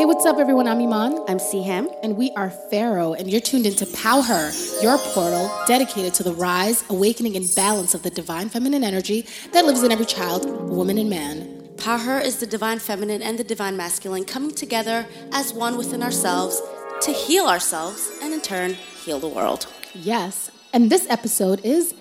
Hey, what's up, everyone? I'm Iman. I'm Siham. And we are Faarrow, and you're tuned into Powher, your portal dedicated to the rise, awakening, and balance of the divine feminine energy that lives in every child, woman, and man. Powher is the divine feminine and the divine masculine coming together as one within ourselves to heal ourselves and in turn heal the world. Yes. And this episode is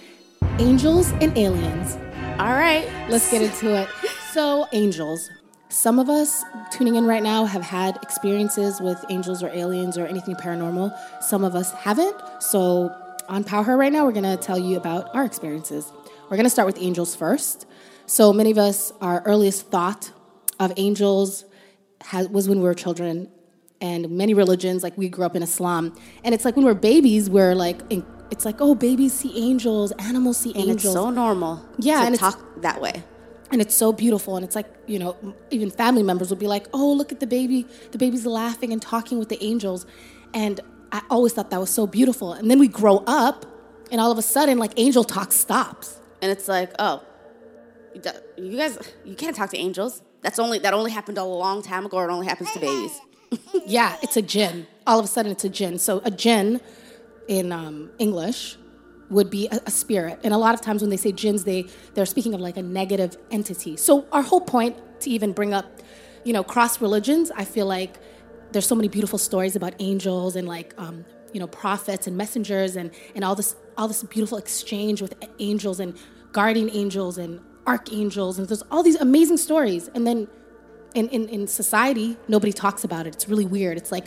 Angels and Aliens. All right. Let's get into it. So, angels. Some of us tuning in right now have had experiences with angels or aliens or anything paranormal. Some of us haven't. So, on Powher right now, we're going to tell you about our experiences. We're going to start with angels first. So, many of us, our earliest thought of angels was when we were children, and many religions, like we grew up in Islam, and it's like when we're babies, we're like, it's like, oh, babies see angels, animals see and angels. It's so normal. Yeah, and talk that way and it's so beautiful. And it's like you know even family members will be like oh look at the baby. The baby's laughing and talking with the angels. And i always thought that was so beautiful. And then we grow up and all of a sudden like angel talk stops. And it's like oh you guys you can't talk to angels. That's only that only happened a long time ago it only happens to babies. Yeah it's a jinn all of a sudden it's a jinn so a jinn in um, english would be a, a, spirit. And a lot of times when they say jinns, they they're speaking of like a negative entity. So our whole point to even bring up, you know, cross religions, I feel like there's so many beautiful stories about angels and like um, you know prophets and messengers and and all this all this beautiful exchange with angels and guardian angels and archangels and there's all these amazing stories. And then in, in, in society, nobody talks about it. It's really weird. It's like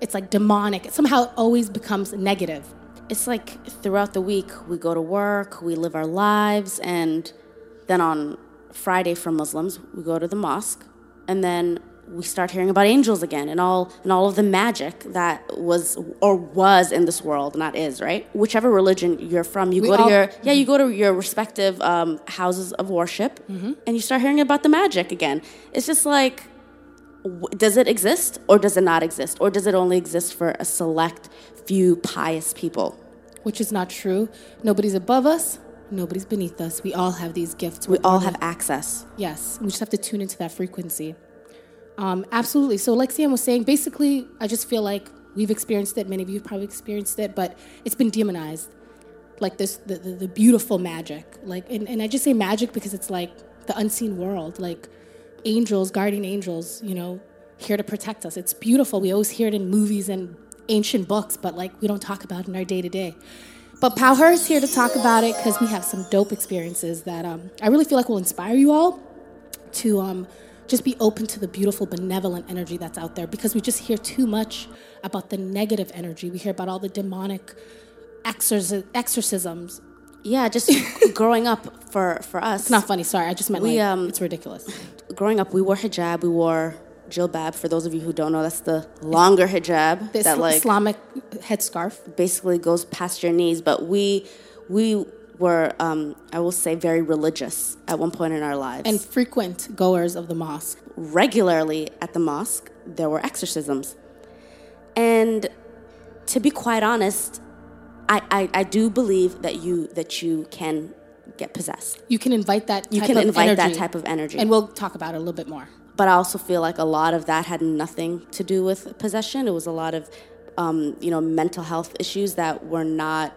it's like demonic. It somehow always becomes negative it's like throughout the week we go to work, we live our lives, and then on Friday for Muslims we go to the mosque, and then we start hearing about angels again and all and all of the magic that was or was in this world, not is right. Whichever religion you're from, you we go to your yeah, you go to your respective um, houses of worship, mm-hmm. and you start hearing about the magic again. It's just like does it exist or does it not exist? Or does it only exist for a select few pious people? Which is not true. Nobody's above us nobody's beneath us. We all have these gifts. We all have access. Yes we just have to tune into that frequency. Um, absolutely. So like sam was saying basically i just feel like we've experienced it. Many of you have probably experienced it but it's been demonized. Like this the, the, the beautiful magic. Like and, and i just say magic because it's like the unseen world. Like angels, guardian angels, you know, here to protect us. It's beautiful. We always hear it in movies and ancient books, but like we don't talk about it in our day to day. But Powher is here to talk about it because we have some dope experiences that um, I really feel like will inspire you all to um, just be open to the beautiful, benevolent energy that's out there because we just hear too much about the negative energy. We hear about all the demonic exorcisms yeah, just growing up for for us. It's not funny. Sorry, I just meant we, like um, it's ridiculous. Growing up, we wore hijab. We wore jilbab. For those of you who don't know, that's the longer hijab the that like Islamic headscarf. Basically, goes past your knees. But we we were, um, I will say, very religious at one point in our lives and frequent goers of the mosque. Regularly at the mosque, there were exorcisms, and to be quite honest, I, I, I do believe that you that you can get possessed. You can invite that. you can invite energy, that type of energy, and we'll talk about it a little bit more. But I also feel like a lot of that had nothing to do with possession. It was a lot of, um, you know, mental health issues that were not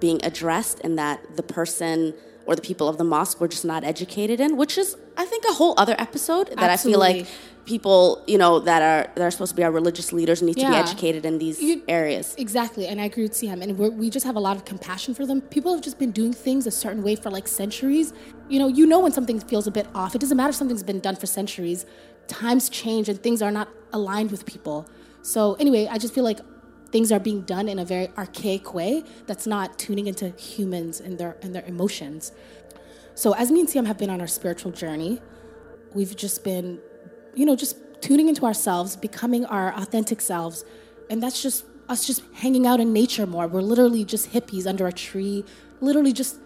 being addressed, and that the person or the people of the mosque were just not educated in, which is, I think, a whole other episode that Absolutely. I feel like people, you know, that are that are supposed to be our religious leaders need yeah. to be educated in these you, areas. Exactly, and I agree with Siham. And we just have a lot of compassion for them. People have just been doing things a certain way for like centuries. You know, you know when something feels a bit off. It doesn't matter if something's been done for centuries. Times change and things are not aligned with people. So anyway, I just feel like things are being done in a very archaic way that's not tuning into humans and their and their emotions. So as me and Siham have been on our spiritual journey, we've just been you know, just tuning into ourselves, becoming our authentic selves. And that's just us just hanging out in nature more. We're literally just hippies under a tree, literally just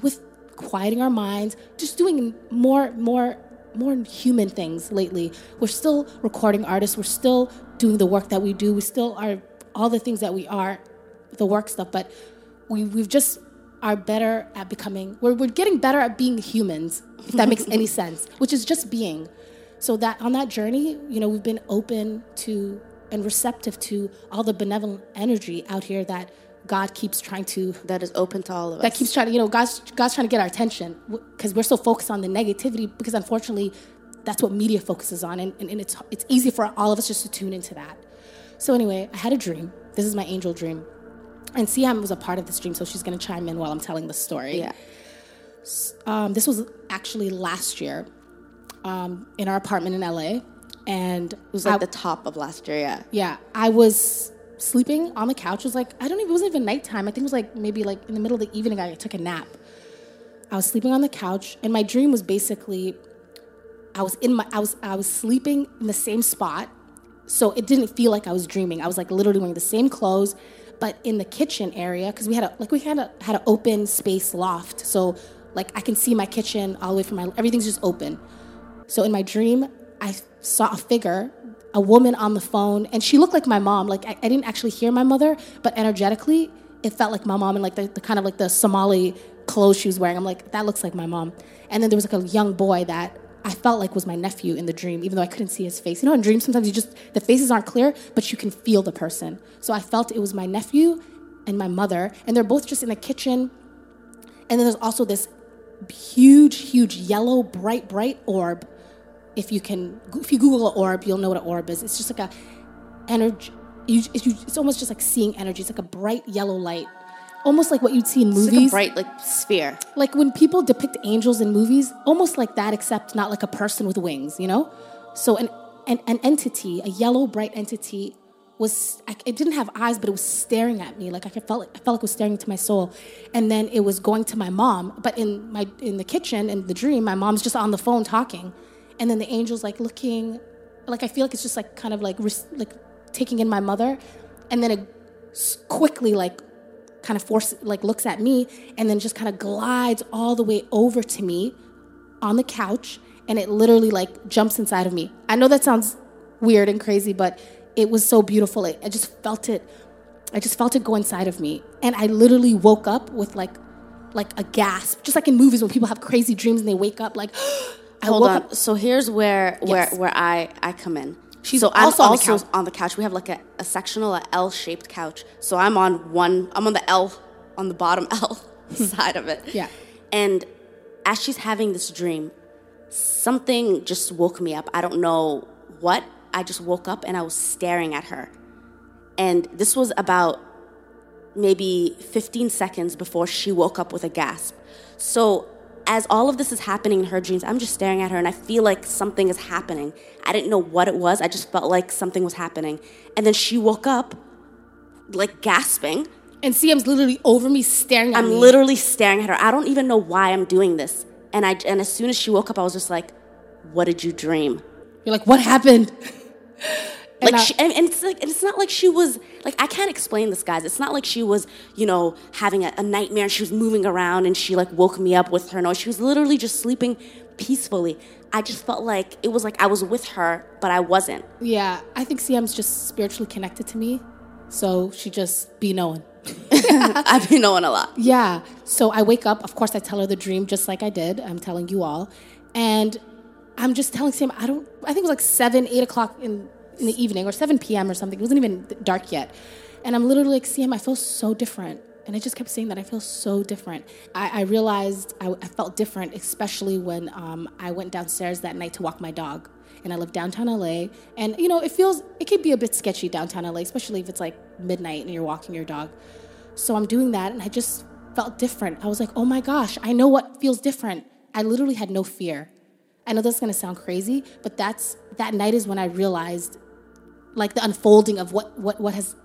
with quieting our minds, just doing more, more, more human things lately. We're still recording artists. We're still doing the work that we do. We still are all the things that we are, the work stuff. But we, we've just are better at becoming. We're, we're getting better at being humans, if that makes any sense. Which is just being. So that on that journey, you know, we've been open to and receptive to all the benevolent energy out here that God keeps trying to that is open to all of us. that keeps trying to you know God's God's trying to get our attention because we're so focused on the negativity because unfortunately that's what media focuses on and, and, and it's it's easy for all of us just to tune into that. So anyway, I had a dream. This is my angel dream. And Siham was a part of this dream, so she's gonna chime in while I'm telling the story. yeah. Um, this was actually last year um, in our apartment in LA. And It was like I- the top of last year, yeah. yeah, I was sleeping on the couch. It was like I don't even. It wasn't even nighttime. I think it was like maybe like in the middle of the evening. I took a nap. I was sleeping on the couch, and my dream was basically, I was in my. I was I was sleeping in the same spot, so it didn't feel like I was dreaming. I was like literally wearing the same clothes, but in the kitchen area because we had a like we had a had an open space loft, so like I can see my kitchen all the way from my everything's just open. So in my dream, I saw a figure, a woman on the phone, and she looked like my mom. Like I, I didn't actually hear my mother, but energetically, it felt like my mom and like the, the kind of like the Somali clothes she was wearing. I'm like, that looks like my mom. And then there was like a young boy that I felt like was my nephew in the dream, even though I couldn't see his face. You know, in dreams sometimes you just the faces aren't clear, but you can feel the person. So I felt it was my nephew and my mother, and they're both just in the kitchen. And then there's also this huge, huge yellow, bright, bright orb. If you can, if you Google an orb, you'll know what an orb is. It's just like a energy. You, it's, you, it's almost just like seeing energy. It's like a bright yellow light, almost like what you'd see in It's movies. like a bright like sphere. like when people depict angels in movies, almost like that, except not like a person with wings. You know, so an an, an entity, a yellow bright entity, was I, it didn't have eyes, but it was staring at me. Like I felt like, I felt like it was staring into my soul, and then it was going to my mom. But in my in the kitchen in the dream, my mom's just on the phone talking, and then the angel's like looking, like I feel like it's just like kind of like like taking in my mother, and then it quickly like kind of force like looks at me and then just kind of glides all the way over to me on the couch and it literally like jumps inside of me. I know that sounds weird and crazy, but it was so beautiful. It, I just felt it. I just felt it go inside of me, and I literally woke up with like, like a gasp, just like in movies when people have crazy dreams and they wake up like. Hold on. up. So here's where where Yes. where I I come in. She's so I'm also on the couch. on the couch. We have like a, a sectional, a L-shaped couch. So I'm on one. I'm on the L, on the bottom L side of it. Yeah. And as she's having this dream, something just woke me up. I don't know what. I just woke up and I was staring at her. And this was about maybe 15 seconds before she woke up with a gasp. So, as all of this is happening in her dreams, I'm just staring at her and I feel like something is happening. I didn't know what it was, I just felt like something was happening. And then she woke up, like gasping. And Siham's literally over me staring at I'm me. literally staring at her. I don't even know why I'm doing this. And I and as soon as she woke up, I was just like, "What did you dream?" You're like, what happened? And like I- she, and, and it's like and it's not like she was like I can't explain this, guys. It's not like she was you know having a, a nightmare she was moving around and she like woke me up with her noise. She was literally just sleeping peacefully. I just felt like it was like I was with her, but I wasn't. Yeah, I think Siham's just spiritually connected to me, so she just be knowing. I've been knowing a lot. Yeah. So I wake up. Of course, I tell her the dream just like I did. I'm telling you all, and I'm just telling Sam. I don't. I think it was like seven, eight o'clock in in the evening, or seven p.m. or something. It wasn't even dark yet, and I'm literally like, Sam, I feel so different. And I just kept saying that I feel so different. I, I realized I, I felt different, especially when um, I went downstairs that night to walk my dog. And I live downtown LA. And, you know, it feels, it can be a bit sketchy downtown LA, especially if it's like midnight and you're walking your dog. So I'm doing that, and I just felt different. I was like, oh my gosh, I know what feels different. I literally had no fear. I know that's gonna sound crazy, but that's that night is when I realized like the unfolding of what what what has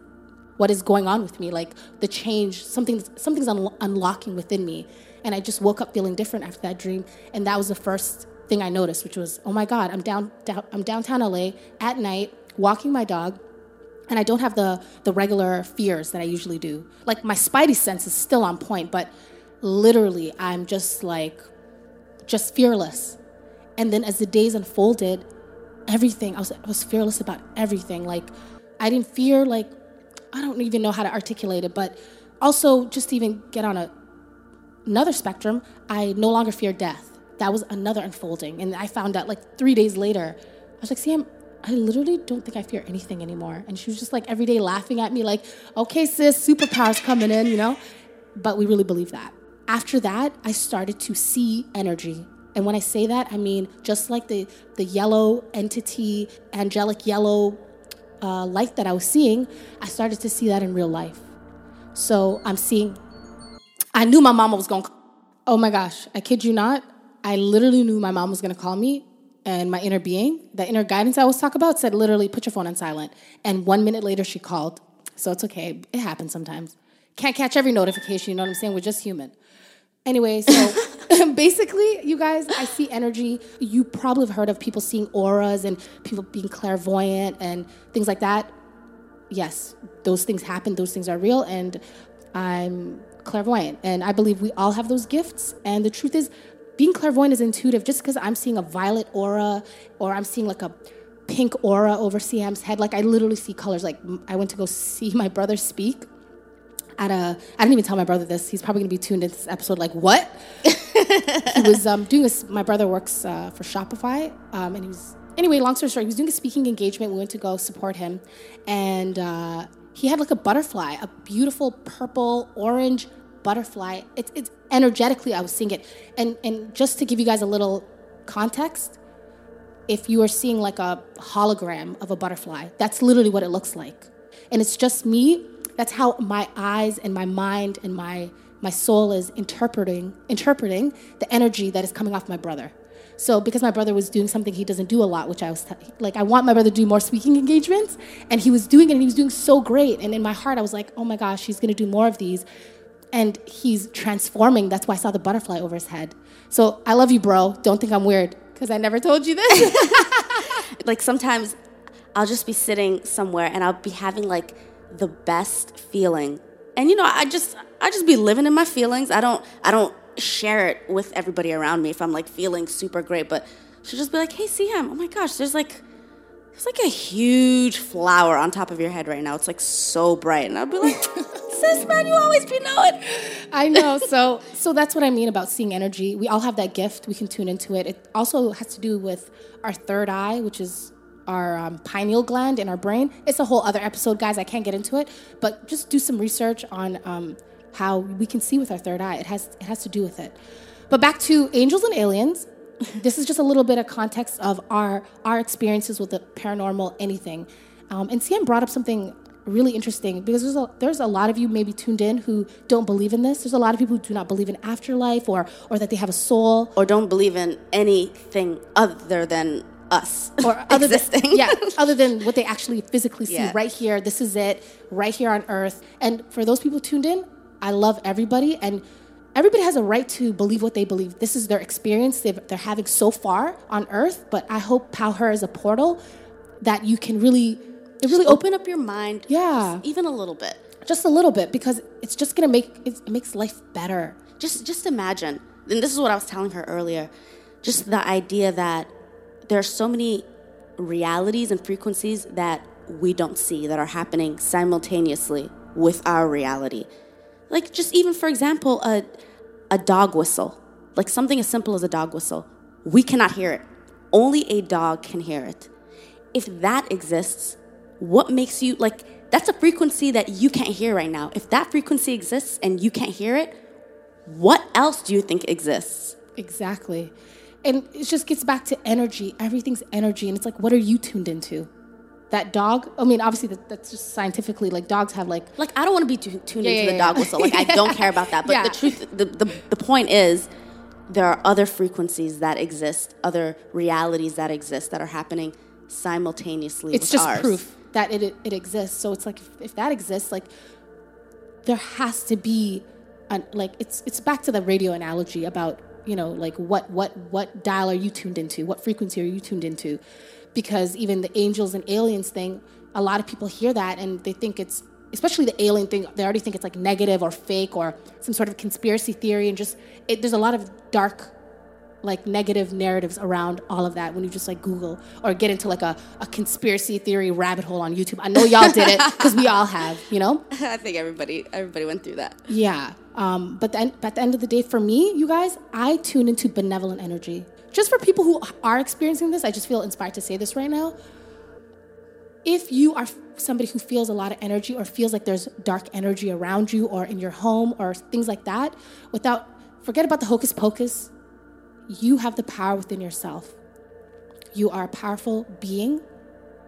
what is going on with me, like the change, something something's un- unlocking within me, and I just woke up feeling different after that dream, and that was the first thing I noticed, which was, oh my God, I'm down, down I'm downtown LA at night walking my dog, and I don't have the the regular fears that I usually do. Like my spidey sense is still on point, but literally I'm just like just fearless. And then as the days unfolded, everything I was I was fearless about everything. Like I didn't fear like I don't even know how to articulate it, but also just to even get on a another spectrum, I no longer fear death. that was another unfolding. And I found out like three days later, I was like, Sam, I literally don't think I fear anything anymore. And she was just like every day laughing at me, like, okay, sis, superpowers coming in, you know? But we really believe that. After that, I started to see energy. And when I say that, I mean just like the, the yellow entity, angelic yellow uh, light that I was seeing, I started to see that in real life. So I'm seeing, I knew my mama was going to, oh my gosh, I kid you not. I literally knew my mom was going to call me and my inner being, the inner guidance I always talk about, said literally put your phone on silent. And one minute later, she called. So it's okay. It happens sometimes. Can't catch every notification, you know what I'm saying? We're just human. Anyway, so basically, you guys, I see energy. You probably have heard of people seeing auras and people being clairvoyant and things like that. Yes, those things happen, those things are real, and I'm clairvoyant. And I believe we all have those gifts. And the truth is, being clairvoyant is intuitive. Just because I'm seeing a violet aura or I'm seeing like a pink aura over Siham's head, like I literally see colors. Like I went to go see my brother speak at a. I didn't even tell my brother this. He's probably gonna be tuned into this episode. Like what? he was um, doing this. My brother works uh, for Shopify, um, and he was. Anyway, long story short, he was doing a speaking engagement. We went to go support him, and uh, he had like a butterfly, a beautiful purple, orange butterfly. It's, it's energetically, I was seeing it. And, and just to give you guys a little context, if you are seeing like a hologram of a butterfly, that's literally what it looks like. And it's just me. That's how my eyes and my mind and my my soul is interpreting interpreting the energy that is coming off my brother. So because my brother was doing something he doesn't do a lot, which I was t- like, I want my brother to do more speaking engagements, and he was doing it, and he was doing so great. And in my heart, I was like, oh my gosh, he's gonna do more of these and he's transforming. That's why I saw the butterfly over his head. So I love you, bro. Don't think I'm weird because I never told you this. like sometimes I'll just be sitting somewhere and I'll be having like the best feeling. And you know, I just I just be living in my feelings. I don't I don't share it with everybody around me if I'm like feeling super great, but she'll just be like, "Hey, Siham, oh my gosh, there's like there's like a huge flower on top of your head right now. It's like so bright." And I'll be like sis, man, you always be knowing. I know. So, so that's what I mean about seeing energy. We all have that gift. We can tune into it. It also has to do with our third eye, which is our um, pineal gland in our brain. It's a whole other episode, guys. I can't get into it, but just do some research on um, how we can see with our third eye. It has it has to do with it. But back to angels and aliens. this is just a little bit of context of our our experiences with the paranormal, anything. Um, and Siham brought up something really interesting because there's a, there's a lot of you maybe tuned in who don't believe in this. There's a lot of people who do not believe in afterlife or or that they have a soul or don't believe in anything other than us or other existing. Than, yeah, other than what they actually physically see yeah. right here. This is it, right here on Earth. And for those people tuned in, I love everybody and. Everybody has a right to believe what they believe. This is their experience they are having so far on Earth, but I hope Powher is a portal that you can really it really open up your mind. Yeah, even a little bit. Just a little bit because it's just gonna make it makes life better. Just just imagine, and this is what I was telling her earlier. Just the idea that there are so many realities and frequencies that we don't see that are happening simultaneously with our reality. Like just even for example, a a dog whistle, like something as simple as a dog whistle. We cannot hear it. Only a dog can hear it. If that exists, what makes you like that's a frequency that you can't hear right now. If that frequency exists and you can't hear it, what else do you think exists? Exactly. And it just gets back to energy. Everything's energy. And it's like, what are you tuned into? That dog, I mean, obviously, that, that's just scientifically, like, dogs have, like. Like, I don't want to be tuned yeah, into yeah, the yeah. dog whistle. Like, I don't care about that. But the truth, the, the, the point is, there are other frequencies that exist, other realities that exist that are happening simultaneously it's just ours. proof that it, it exists. So it's like if, if that exists, like there has to be, an, like it's it's back to the radio analogy about you know like what what what dial are you tuned into, what frequency are you tuned into, because even the angels and aliens thing, a lot of people hear that and they think it's especially the alien thing they already think it's like negative or fake or some sort of conspiracy theory and just it, there's a lot of dark like negative narratives around all of that when you just like Google or get into like a, a conspiracy theory rabbit hole on YouTube. I know y'all did it because we all have, you know? I think everybody everybody went through that. Yeah. Um, but then at the end of the day, for me, you guys, I tune into benevolent energy. Just for people who are experiencing this, I just feel inspired to say this right now. If you are somebody who feels a lot of energy or feels like there's dark energy around you or in your home or things like that, without forget about the hocus pocus, you have the power within yourself. You are a powerful being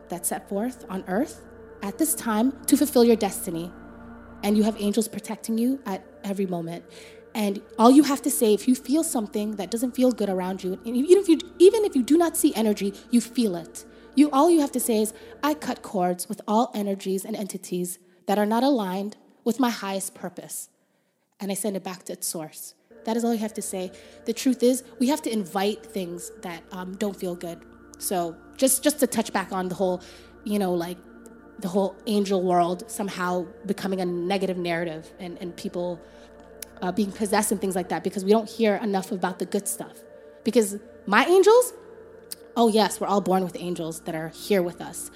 that's set forth on earth at this time to fulfill your destiny. And you have angels protecting you at every moment. And all you have to say, if you feel something that doesn't feel good around you, and even if you even if you do not see energy, you feel it. You all you have to say is, I cut cords with all energies and entities that are not aligned with my highest purpose. And I send it back to its source. That is all you have to say. The truth is, we have to invite things that um, don't feel good. So just just to touch back on the whole, you know, like the whole angel world somehow becoming a negative narrative and, and people uh, being possessed and things like that because we don't hear enough about the good stuff. Because my angels, oh yes, we're all born with angels that are here with us.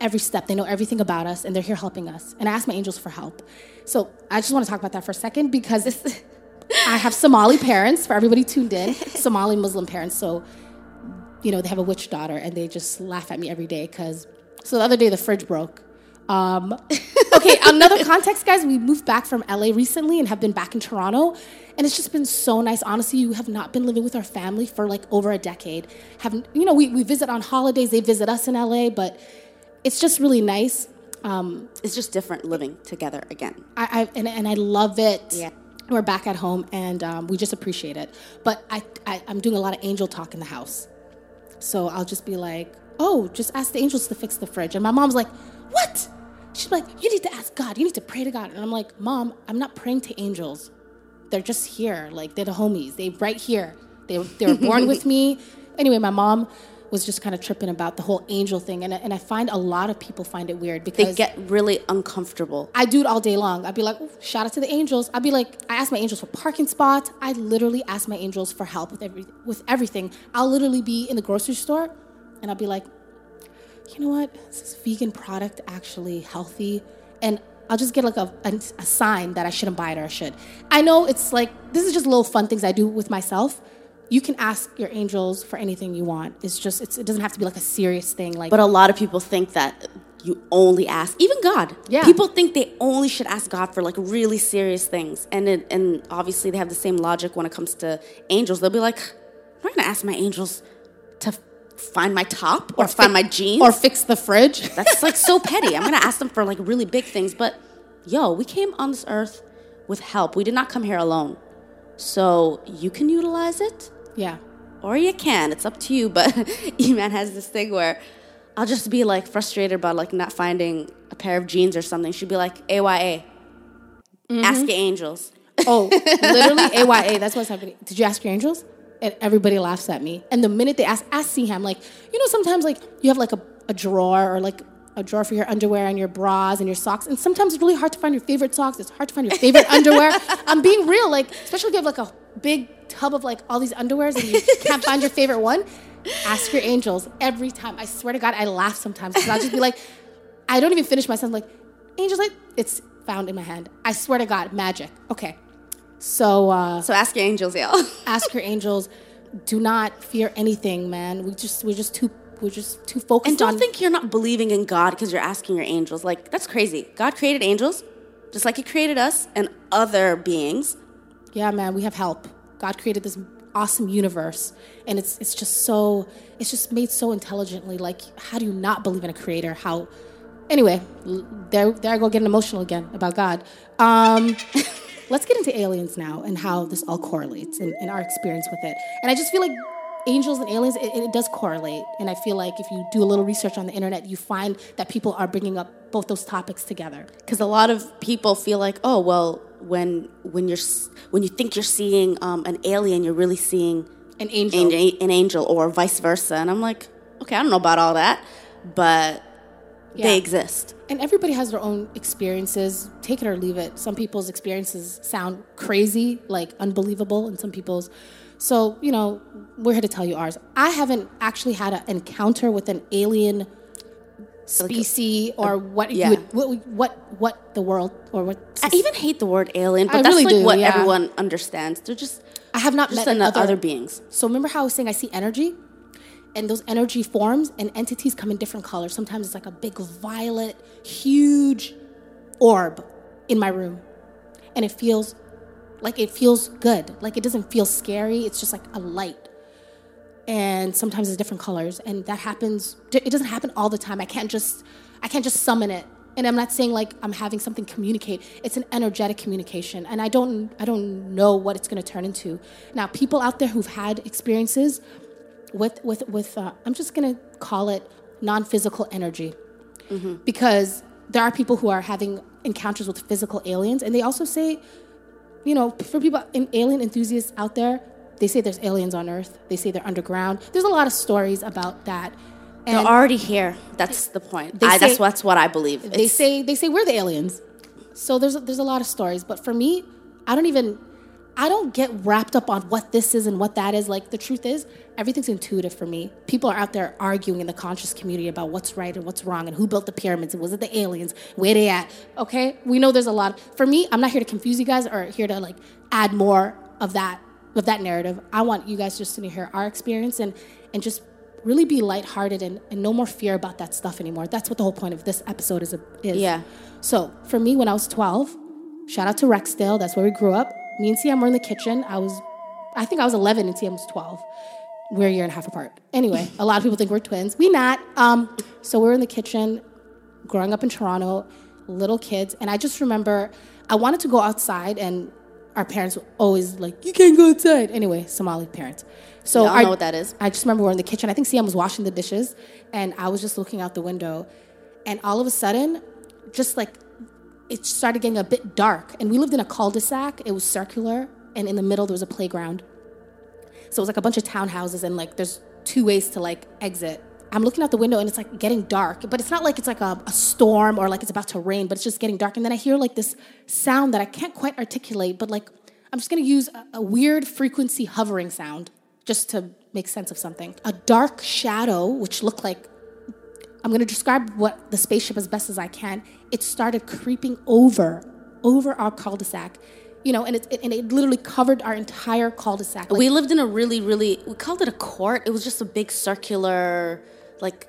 Every step, they know everything about us and they're here helping us. And I ask my angels for help. So I just want to talk about that for a second because I have Somali parents, for everybody tuned in, Somali Muslim parents. So, you know, they have a witch daughter and they just laugh at me every day because, so the other day the fridge broke. Um, okay, another context, guys. We moved back from LA recently and have been back in Toronto, and it's just been so nice. Honestly, you have not been living with our family for like over a decade. Haven't you know? We we visit on holidays. They visit us in LA, but it's just really nice. Um, It's just different living together again. I, I and, and I love it. Yeah. We're back at home and um, we just appreciate it. But I, I, I'm doing a lot of angel talk in the house. So I'll just be like, oh, just ask the angels to fix the fridge. And my mom's like, what? She's like, you need to ask God. You need to pray to God. And I'm like, mom, I'm not praying to angels. They're just here. Like, they're the homies. They right here. They, they were born with me. Anyway, my mom was just kind of tripping about the whole angel thing. And, I- and I find a lot of people find it weird because They get really uncomfortable. I do it all day long. I'd be like, "Ooh, shout out to the angels. I'd be like, I ask my angels for parking spots. I literally ask my angels for help with every with everything. I'll literally be in the grocery store, and I'll be like, you know what? Is this vegan product actually healthy? And I'll just get like a, a, a sign that I shouldn't buy it or I should. I know it's like this is just little fun things I do with myself. You can ask your angels for anything you want. It's just it's, it doesn't have to be like a serious thing. Like But a lot of people think that you only ask, even God. Yeah. People think they only should ask God for like really serious things. And it, and obviously they have the same logic when it comes to angels. They'll be like, I'm not going to ask my angels to find my top or, find my jeans. or fix the fridge. That's like so petty. I'm gonna ask them for like really big things, but yo, we came on this earth with help. We did not come here alone. So you can utilize it yeah. or you can. It's up to you. But Eman has this thing where I'll just be like frustrated about like not finding a pair of jeans or something. She'd be like, AYA. Mm-hmm. Ask your angels. Oh, literally AYA. That's what's happening. Did you ask your angels? And everybody laughs at me. And the minute they ask, ask Siham, like, you know, sometimes like you have like a, a drawer or like a drawer for your underwear and your bras and your socks. And sometimes it's really hard to find your favorite socks. It's hard to find your favorite underwear. I'm being real, like, especially if you have like a big tub of like all these underwears and you can't find your favorite one. Ask your angels every time. I swear to God, I laugh sometimes because I'll just be like, I don't even finish my sentence. Like, angels, like, it's found in my hand. I swear to God, magic. Okay. So uh, So ask your angels, y'all. ask your angels. Do not fear anything, man. We just we're just too we're just too focused And don't on. think you're not believing in God because you're asking your angels. Like, that's crazy. God created angels just like He created us and other beings. Yeah, man, we have help. God created this awesome universe, and it's it's just so it's just made so intelligently. Like, how do you not believe in a creator? How? Anyway, there there I go getting emotional again about God. Um, let's get into aliens now and how this all correlates and, and our experience with it. And I just feel like angels and aliens, it, it does correlate. And I feel like if you do a little research on the internet, you find that people are bringing up both those topics together. because a lot of people feel like oh well when when you're when you think you're seeing um, an alien you're really seeing An angel. an, an angel or vice versa and i'm like okay i don't know about all that but Yeah. they exist. And everybody has their own experiences. Take it or leave it. Some people's experiences sound crazy, like unbelievable, and some people's. So, you know, we're here to tell you ours. I haven't actually had an encounter with an alien species or what yeah. would, what, what what the world or what I even hate the word alien, but I that's really like do, what yeah. everyone understands. They're just I have not met an- other, other beings. So remember how I was saying I see energy? And those energy forms and entities come in different colors. Sometimes it's like a big violet, huge orb in my room. And it feels like it feels good. Like it doesn't feel scary. It's just like a light. And sometimes it's different colors. And that happens it doesn't happen all the time. I can't just I can't just summon it. And I'm not saying like I'm having something communicate. It's an energetic communication. And I don't I don't know what it's gonna turn into. Now people out there who've had experiences with with with uh, I'm just gonna call it non-physical energy because there are people who are having encounters with physical aliens, and they also say, you know, for people in alien enthusiasts out there, they say there's aliens on Earth. They say they're underground. There's a lot of stories about that. They're already here. That's the point. I, that's say- that's what I believe. they It's- say they say we're the aliens. So there's there's a lot of stories, but for me, I don't even I don't get wrapped up on what this is and what that is. Like the truth is, everything's intuitive for me. People are out there arguing in the conscious community about what's right and what's wrong and who built the pyramids and was it the aliens? Where they at? Okay, we know there's a lot. For me, I'm not here to confuse you guys or here to like add more of that of that narrative. I want you guys just to hear our experience and and just really be lighthearted and, and no more fear about that stuff anymore. That's what the whole point of this episode is. is. Yeah. So for me, when I was 12, shout out to Rexdale. That's where we grew up. Me and Siham were in the kitchen. I was, I think I was 11 and Siham was 12. We're a year and a half apart. Anyway, a lot of people think we're twins. We not. Um, so we're in the kitchen, growing up in Toronto, little kids, and I just remember I wanted to go outside, and our parents were always like, "You can't go outside." Anyway, Somali parents. So all know what that is. I just remember we're in the kitchen. I think Siham was washing the dishes, and I was just looking out the window, and all of a sudden, just like it started getting a bit dark. And we lived in a cul-de-sac. It was circular, and in the middle there was a playground. So it was like a bunch of townhouses, and like there's two ways to like exit. I'm looking out the window, and it's like getting dark, but it's not like it's like a, a storm or like it's about to rain, but it's just getting dark. And then I hear like this sound that I can't quite articulate, but like I'm just gonna use a, a weird frequency hovering sound just to make sense of something. A dark shadow, which looked like I'm gonna describe what the spaceship as best as I can. It started creeping over, over our cul-de-sac, you know, and it, it and it literally covered our entire cul-de-sac. Like, we lived in a really, really. We called it a court. It was just a big circular, like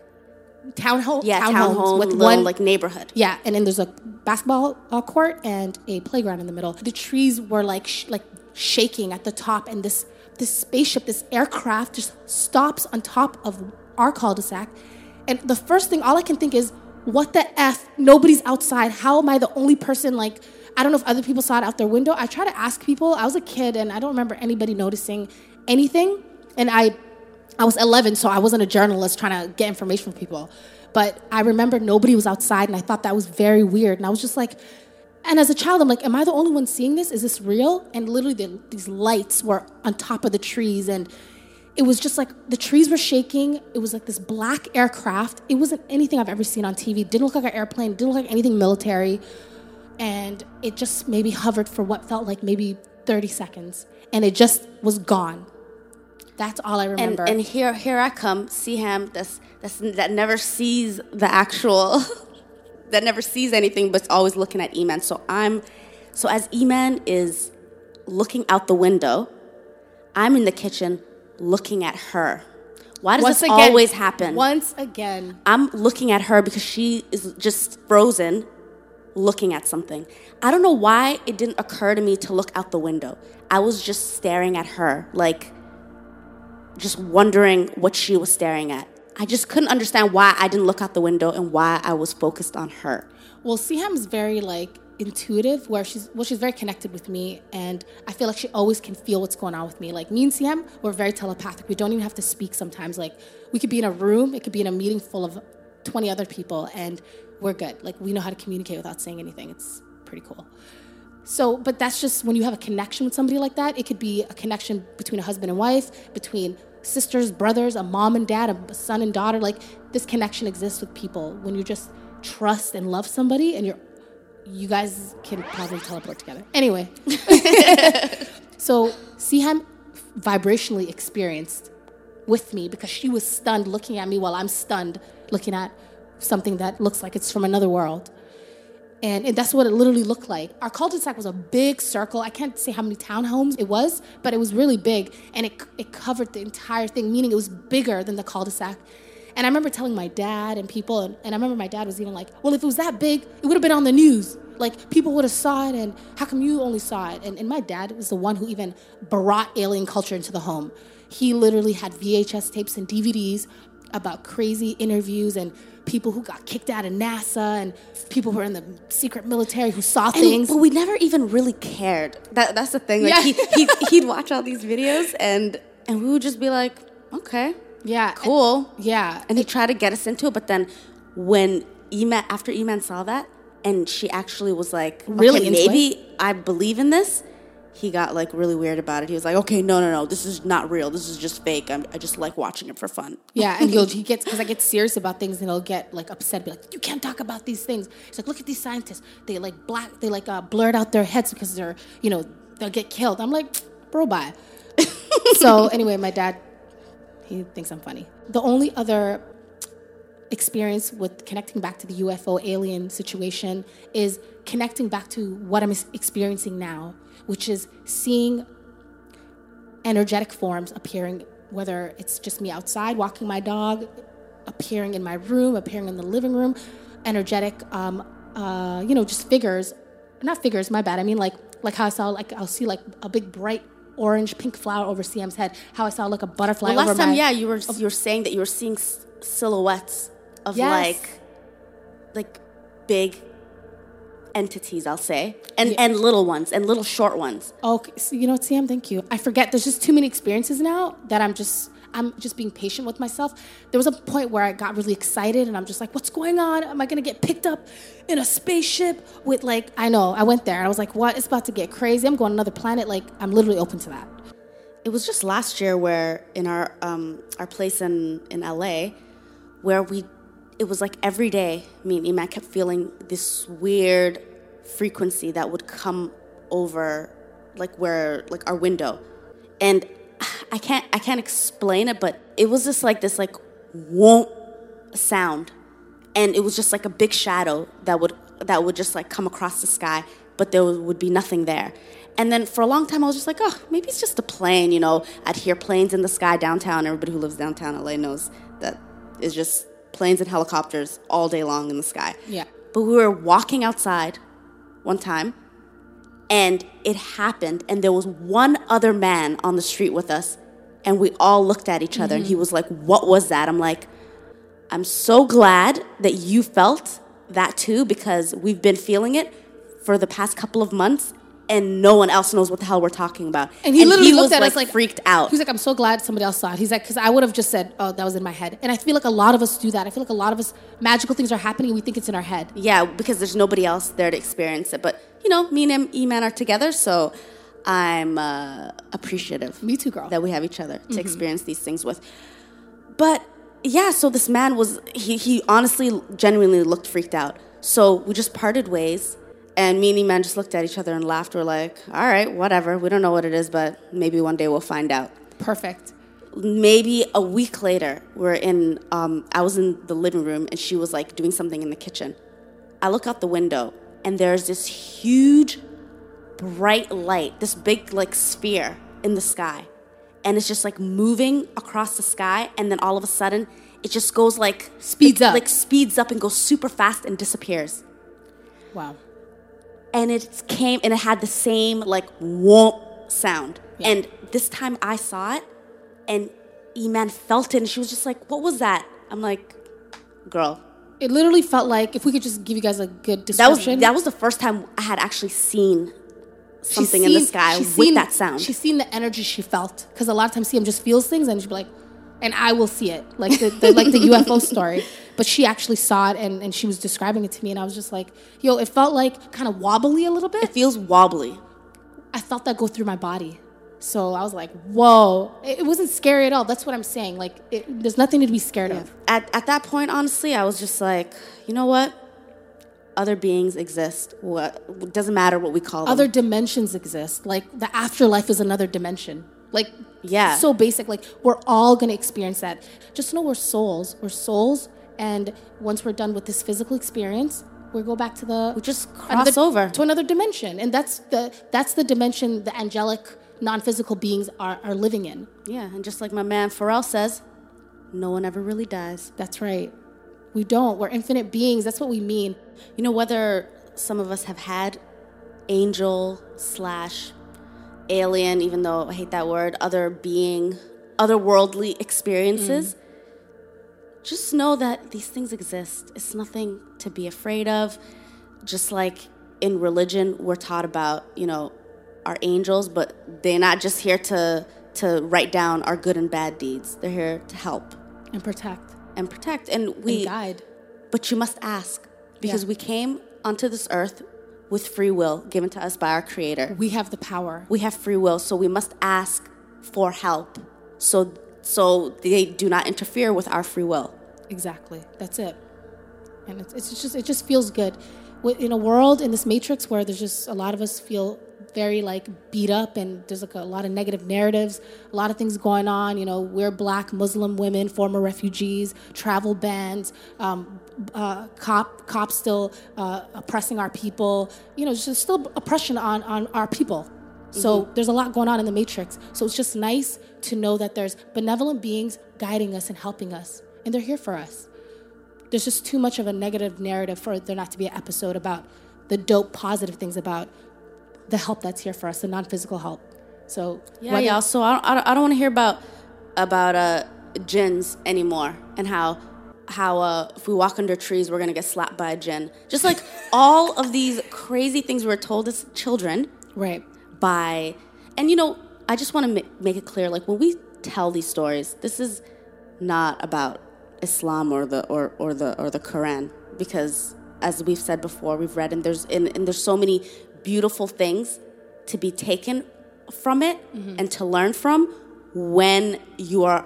townhome, yeah, townhomes townhome, with little one like neighborhood. Yeah, and then there's a basketball uh, court and a playground in the middle. The trees were like sh- like shaking at the top, and this this spaceship, this aircraft, just stops on top of our cul-de-sac. And the first thing, all I can think is, what the f? Nobody's outside. How am I the only person? Like, I don't know if other people saw it out their window. I try to ask people. I was a kid, and I don't remember anybody noticing anything. And I I was 11, so I wasn't a journalist trying to get information from people. But I remember nobody was outside, and I thought that was very weird. And I was just like, and as a child, I'm like, am I the only one seeing this? Is this real? And literally, the, these lights were on top of the trees, and it was just like the trees were shaking. It was like this black aircraft. It wasn't anything I've ever seen on TV. Didn't look like an airplane. Didn't look like anything military. And it just maybe hovered for what felt like maybe 30 seconds, and it just was gone. That's all I And remember. and here here I come, see him. That's that's that never sees the actual, that never sees anything, but's always looking at Eman. So I'm, so as Eman is looking out the window, I'm in the kitchen looking at her. Why does this always happen? Once again, I'm looking at her because she is just frozen, looking at something. I don't know why it didn't occur to me to look out the window. I was just staring at her, like just wondering what she was staring at. I just couldn't understand why I didn't look out the window and why I was focused on her. well, Siham's very like intuitive, where she's well, she's very connected with me, and I feel like she always can feel what's going on with me. Like me and Siham, we're very telepathic. We don't even have to speak sometimes. Like we could be in a room, it could be in a meeting full of twenty other people, and we're good. Like we know how to communicate without saying anything. It's pretty cool. So, but that's just when you have a connection with somebody like that. It could be a connection between a husband and wife, between sisters, brothers, a mom and dad, a son and daughter. Like this connection exists with people when you're just trust and love somebody, and you're you guys can probably teleport together. Anyway, so Siham vibrationally experienced with me because she was stunned looking at me while I'm stunned looking at something that looks like it's from another world. And, and that's what it literally looked like. Our cul-de-sac was a big circle. I can't say how many townhomes it was, but it was really big. And it, it covered the entire thing, meaning it was bigger than the cul-de-sac. And I remember telling my dad and people, and, and I remember my dad was even like, well, if it was that big, it would have been on the news. Like, people would have saw it, and how come you only saw it? And, and my dad was the one who even brought alien culture into the home. He literally had VHS tapes and DVDs about crazy interviews and people who got kicked out of NASA and people who were in the secret military who saw things. But we never even really cared. That that's the thing. Like Yeah. he, he he'd watch all these videos and and we would just be like, okay, yeah, cool. Yeah, And he tried to get us into it, but then when Eman after Eman saw that and she actually was like, Really okay, into it? maybe I believe in this. He got like really weird about it. He was like, okay, no, no, no, this is not real. This is just fake. I'm, I just like watching it for fun. Yeah, and he'll he gets because I get serious about things and he'll get like upset, be like, "You can't talk about these things." He's like, "Look at these scientists. They like black. They like uh, blurred out their heads because they're you know they'll get killed." I'm like, "Bro, bye." so anyway, my dad he thinks I'm funny. The only other experience with connecting back to the UFO alien situation is connecting back to what I'm experiencing now, which is seeing energetic forms appearing, whether it's just me outside walking my dog, appearing in my room, appearing in the living room, energetic, um, uh, you know, just figures, not figures, my bad. I mean, like, like how I saw, like, I'll see like a big bright orange pink flower over Siham's head. How I saw like a butterfly The last time, my. yeah, you were you were saying that you were seeing s- silhouettes of Yes. like like big entities, I'll say, and and little ones and little short ones. Okay, so you know what, Sam? Thank you. I forget. There's just too many experiences now that I'm just I'm just being patient with myself. There was a point where I got really excited, and I'm just like, "What's going on? Am I gonna get picked up in a spaceship with like?" I know. I went there, I was like, "What? It's about to get crazy. I'm going to another planet. Like, I'm literally open to that." It was just last year where in our um, our place in in LA, where we, it was like every day. Me and Iman kept feeling this weird frequency that would come over, like where like our window, and I can't I can't explain it, but it was just like this like won't sound, and it was just like a big shadow that would that would just like come across the sky, but there would be nothing there. And then for a long time, I was just like, oh, maybe it's just a plane. You know, I'd hear planes in the sky downtown. Everybody who lives downtown LA knows that it's just planes and helicopters all day long in the sky. Yeah. But we were walking outside one time, and it happened, and there was one other man on the street with us, and we all looked at each other, and he mm-hmm. was like, What was that? I'm like, I'm so glad that you felt that too, because we've been feeling it for the past couple of months, and no one else knows what the hell we're talking about. And he literally was looked at like us like freaked out. He was like, "I'm so glad somebody else saw it." He's like, "Because I would have just said, oh, that was in my head." And I feel like a lot of us do that. I feel like a lot of us magical things are happening. and We think it's in our head. Yeah, because there's nobody else there to experience it. But you know, me and Eman are together, so I'm uh, appreciative. Me too, girl. That we have each other to experience these things with. But yeah, so this man was he he honestly genuinely looked freaked out. So we just parted ways. And me and Eman just looked at each other and laughed. We're like, all right, whatever. We don't know what it is, but maybe one day we'll find out Perfect. maybe a week later, we're in. Um, I was in the living room, and she was like doing something in the kitchen. I look out the window, and there's this huge, bright light, this big like sphere in the sky, and it's just like moving across the sky, and then all of a sudden, it just goes like Speeds up. like speeds up and goes super fast and disappears. Wow. And it came, and it had the same like whoomp sound. Yeah. And this time I saw it, and Eman felt it, and she was just like, "What was that?" I'm like, "Girl, It literally felt like if we could just give you guys a good that was description. that was the first time I had actually seen something in the sky with seen- that sound." She's seen the energy she felt because a lot of times Siham just feels things and she'll be like, and I will see it like the, the like the UFO story. But she actually saw it and, and she was describing it to me and I was just like, yo, it felt like kind of wobbly a little bit. it feels wobbly. I felt that go through my body. So I was like, whoa. It, wasn't scary at all. That's what I'm saying. Like, it, there's nothing to be scared of. At at that point, honestly, I was just like, you know what? other beings exist. What doesn't matter what we call them. Other dimensions exist. Like the afterlife is another dimension. Like Yeah. so basic. Like we're all gonna experience that. Just know we're souls. We're souls, and once we're done with this physical experience, we go back to the We just another- cross over. to another dimension, and that's the that's the dimension the angelic, non-physical beings are are living in. Yeah, and just like my man Pharrell says, no one ever really dies. That's right. We don't. We're infinite beings. That's what we mean. You know, whether some of us have had angel slash alien, even though I hate that word, other being, otherworldly experiences, mm. just know that these things exist. It's nothing to be afraid of. Just like in religion, we're taught about, you know, our angels, but they're not just here to to write down our good and bad deeds. They're here to help And protect and protect. And we and guide. but you must ask because Yeah. we came onto this earth with free will given to us by our creator. We have the power. We have free will, so we must ask for help. So so they do not interfere with our free will. Exactly. That's it. And it's, it's just it just feels good. In a world in this matrix where there's just a lot of us feel very like beat up and there's like a lot of negative narratives, a lot of things going on. You know, we're black Muslim women, former refugees, travel bans, um, uh, cop cops still uh, oppressing our people. You know, just still oppression on on our people. So there's a lot going on in the matrix. So it's just nice to know that there's benevolent beings guiding us and helping us, and they're here for us there's just too much of a negative narrative for there not to be an episode about the dope positive things about the help that's here for us the non-physical help so Yeah, whether- yeah. So I don't, I don't, I don't want to hear about about uh, jinns anymore and how how uh, if we walk under trees we're gonna get slapped by a jinn. Just like all of these crazy things we're told as children right by and you know i just want to ma- make it clear like when we tell these stories this is not about islam or the or, or the or the quran because as we've said before we've read and there's and, and there's so many beautiful things to be taken from it and to learn from when you are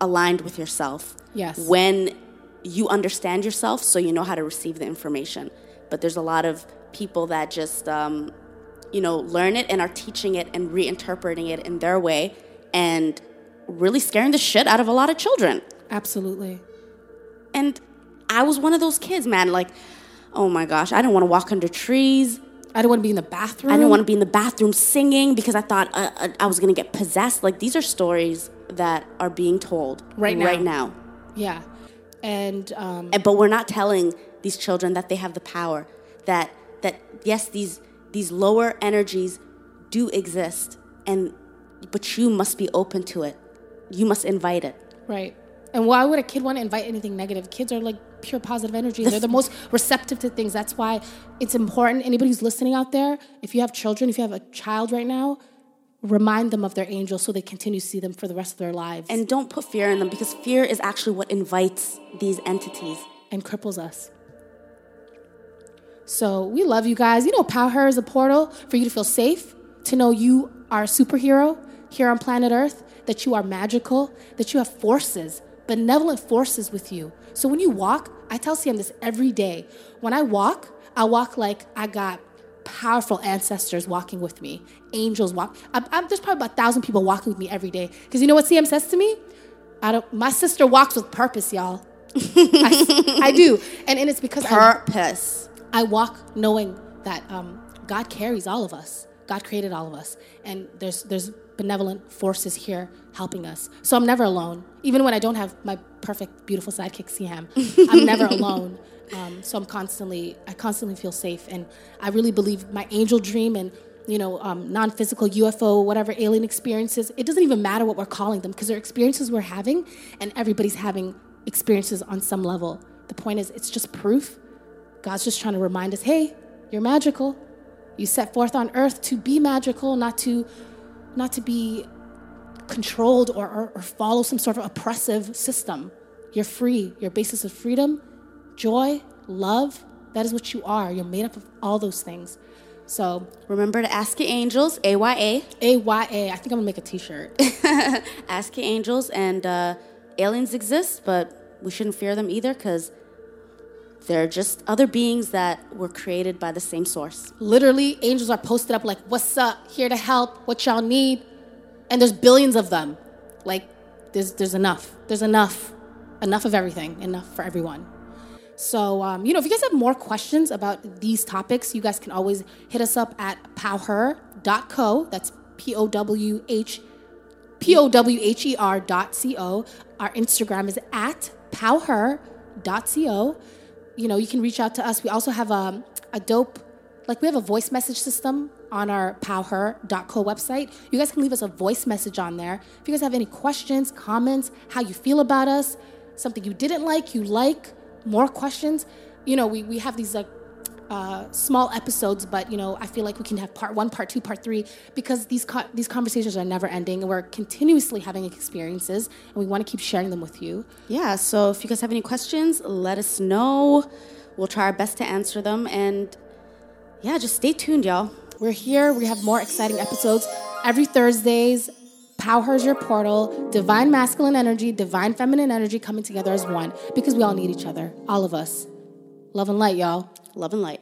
aligned with yourself. Yes. when you understand yourself so you know how to receive the information. But there's a lot of people that just um, you know learn it and are teaching it and reinterpreting it in their way and really scaring the shit out of a lot of children. Absolutely. And i was one of those kids man like oh my gosh i didn't want to walk under trees i don't want to be in the bathroom I didn't want to be in the bathroom singing because I thought uh, uh, I was going to get possessed. Like these are stories that are being told Right now. Right now. yeah and um, And, but we're not telling these children that they have the power. That that yes, these these lower energies do exist, and but you must be open to it. You must invite it. right and why would a kid want to invite anything negative kids are like pure positive energy they're the most receptive to things that's why it's important anybody who's listening out there if you have children if you have a child right now remind them of their angels so they continue to see them for the rest of their lives And don't put fear in them because fear is actually what invites these entities. and cripples us. So we love you guys. You know, Powher is a portal for you to feel safe, to know you are a superhero here on planet Earth, that you are magical, that you have forces, benevolent forces with you. So when you walk, I tell Siham this every day. When I walk, I walk like I got powerful ancestors walking with me, angels walk. I, I, there's probably about a thousand people walking with me every day. Because you know what Siham says to me? I don't. My sister walks with purpose, y'all. I, I do, and, and it's because I, Purpose. I walk knowing that um, God carries all of us. God created all of us, and there's there's benevolent forces here helping us. So I'm never alone, even when I don't have my perfect, beautiful sidekick Siham. I'm never alone. Um, so I'm constantly I constantly feel safe, and I really believe my angel dream and you know um, non-physical UFO whatever alien experiences. It doesn't even matter what we're calling them because they're experiences we're having, and everybody's having experiences on some level. The point is, it's just proof God's just trying to remind us hey, you're magical. You set forth on earth to be magical, not to, not to be controlled or, or, or follow some sort of oppressive system. You're free. Your basis of freedom, joy, love, that is what you are. You're made up of all those things. So, Remember to ask your angels, AYA. AYA, I think I'm gonna make a t shirt. ask your angels and uh, aliens exist but we shouldn't fear them either because They're just other beings that were created by the same source. Literally, angels are posted up like, "What's up? Here to help. What y'all need?" And there's billions of them. Like, there's there's enough. There's enough, enough of everything. Enough for everyone. So, um, you know, if you guys have more questions about these topics, you guys can always hit us up at powher.co. That's P O W H P O W H E R dot C O. Our Instagram is at powher.co. You know, you can reach out to us. We also have a, a dope, like, we have a voice message system on our powher.co website. You guys can leave us a voice message on there. If you guys have any questions, comments, how you feel about us, something you didn't like, you like, more questions, you know, we, we have these like uh, small episodes, but you know, I feel like we can have part one, part two, part three, because these co- these conversations are never ending, and we're continuously having experiences, and we want to keep sharing them with you. Yeah. So if you guys have any questions, let us know. We'll try our best to answer them, and yeah, just stay tuned, y'all. We're here. We have more exciting episodes every Thursdays. Powher's your portal, divine masculine energy, divine feminine energy coming together as one because we all need each other, all of us. Love and light, y'all. Love and light.